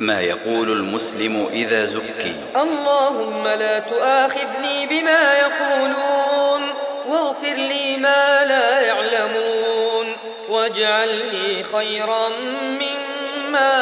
ما يقول المسلم إذا زكي. اللهم لا تؤاخذني بما يقولون واغفر لي ما لا يعلمون واجعلني خيرا مما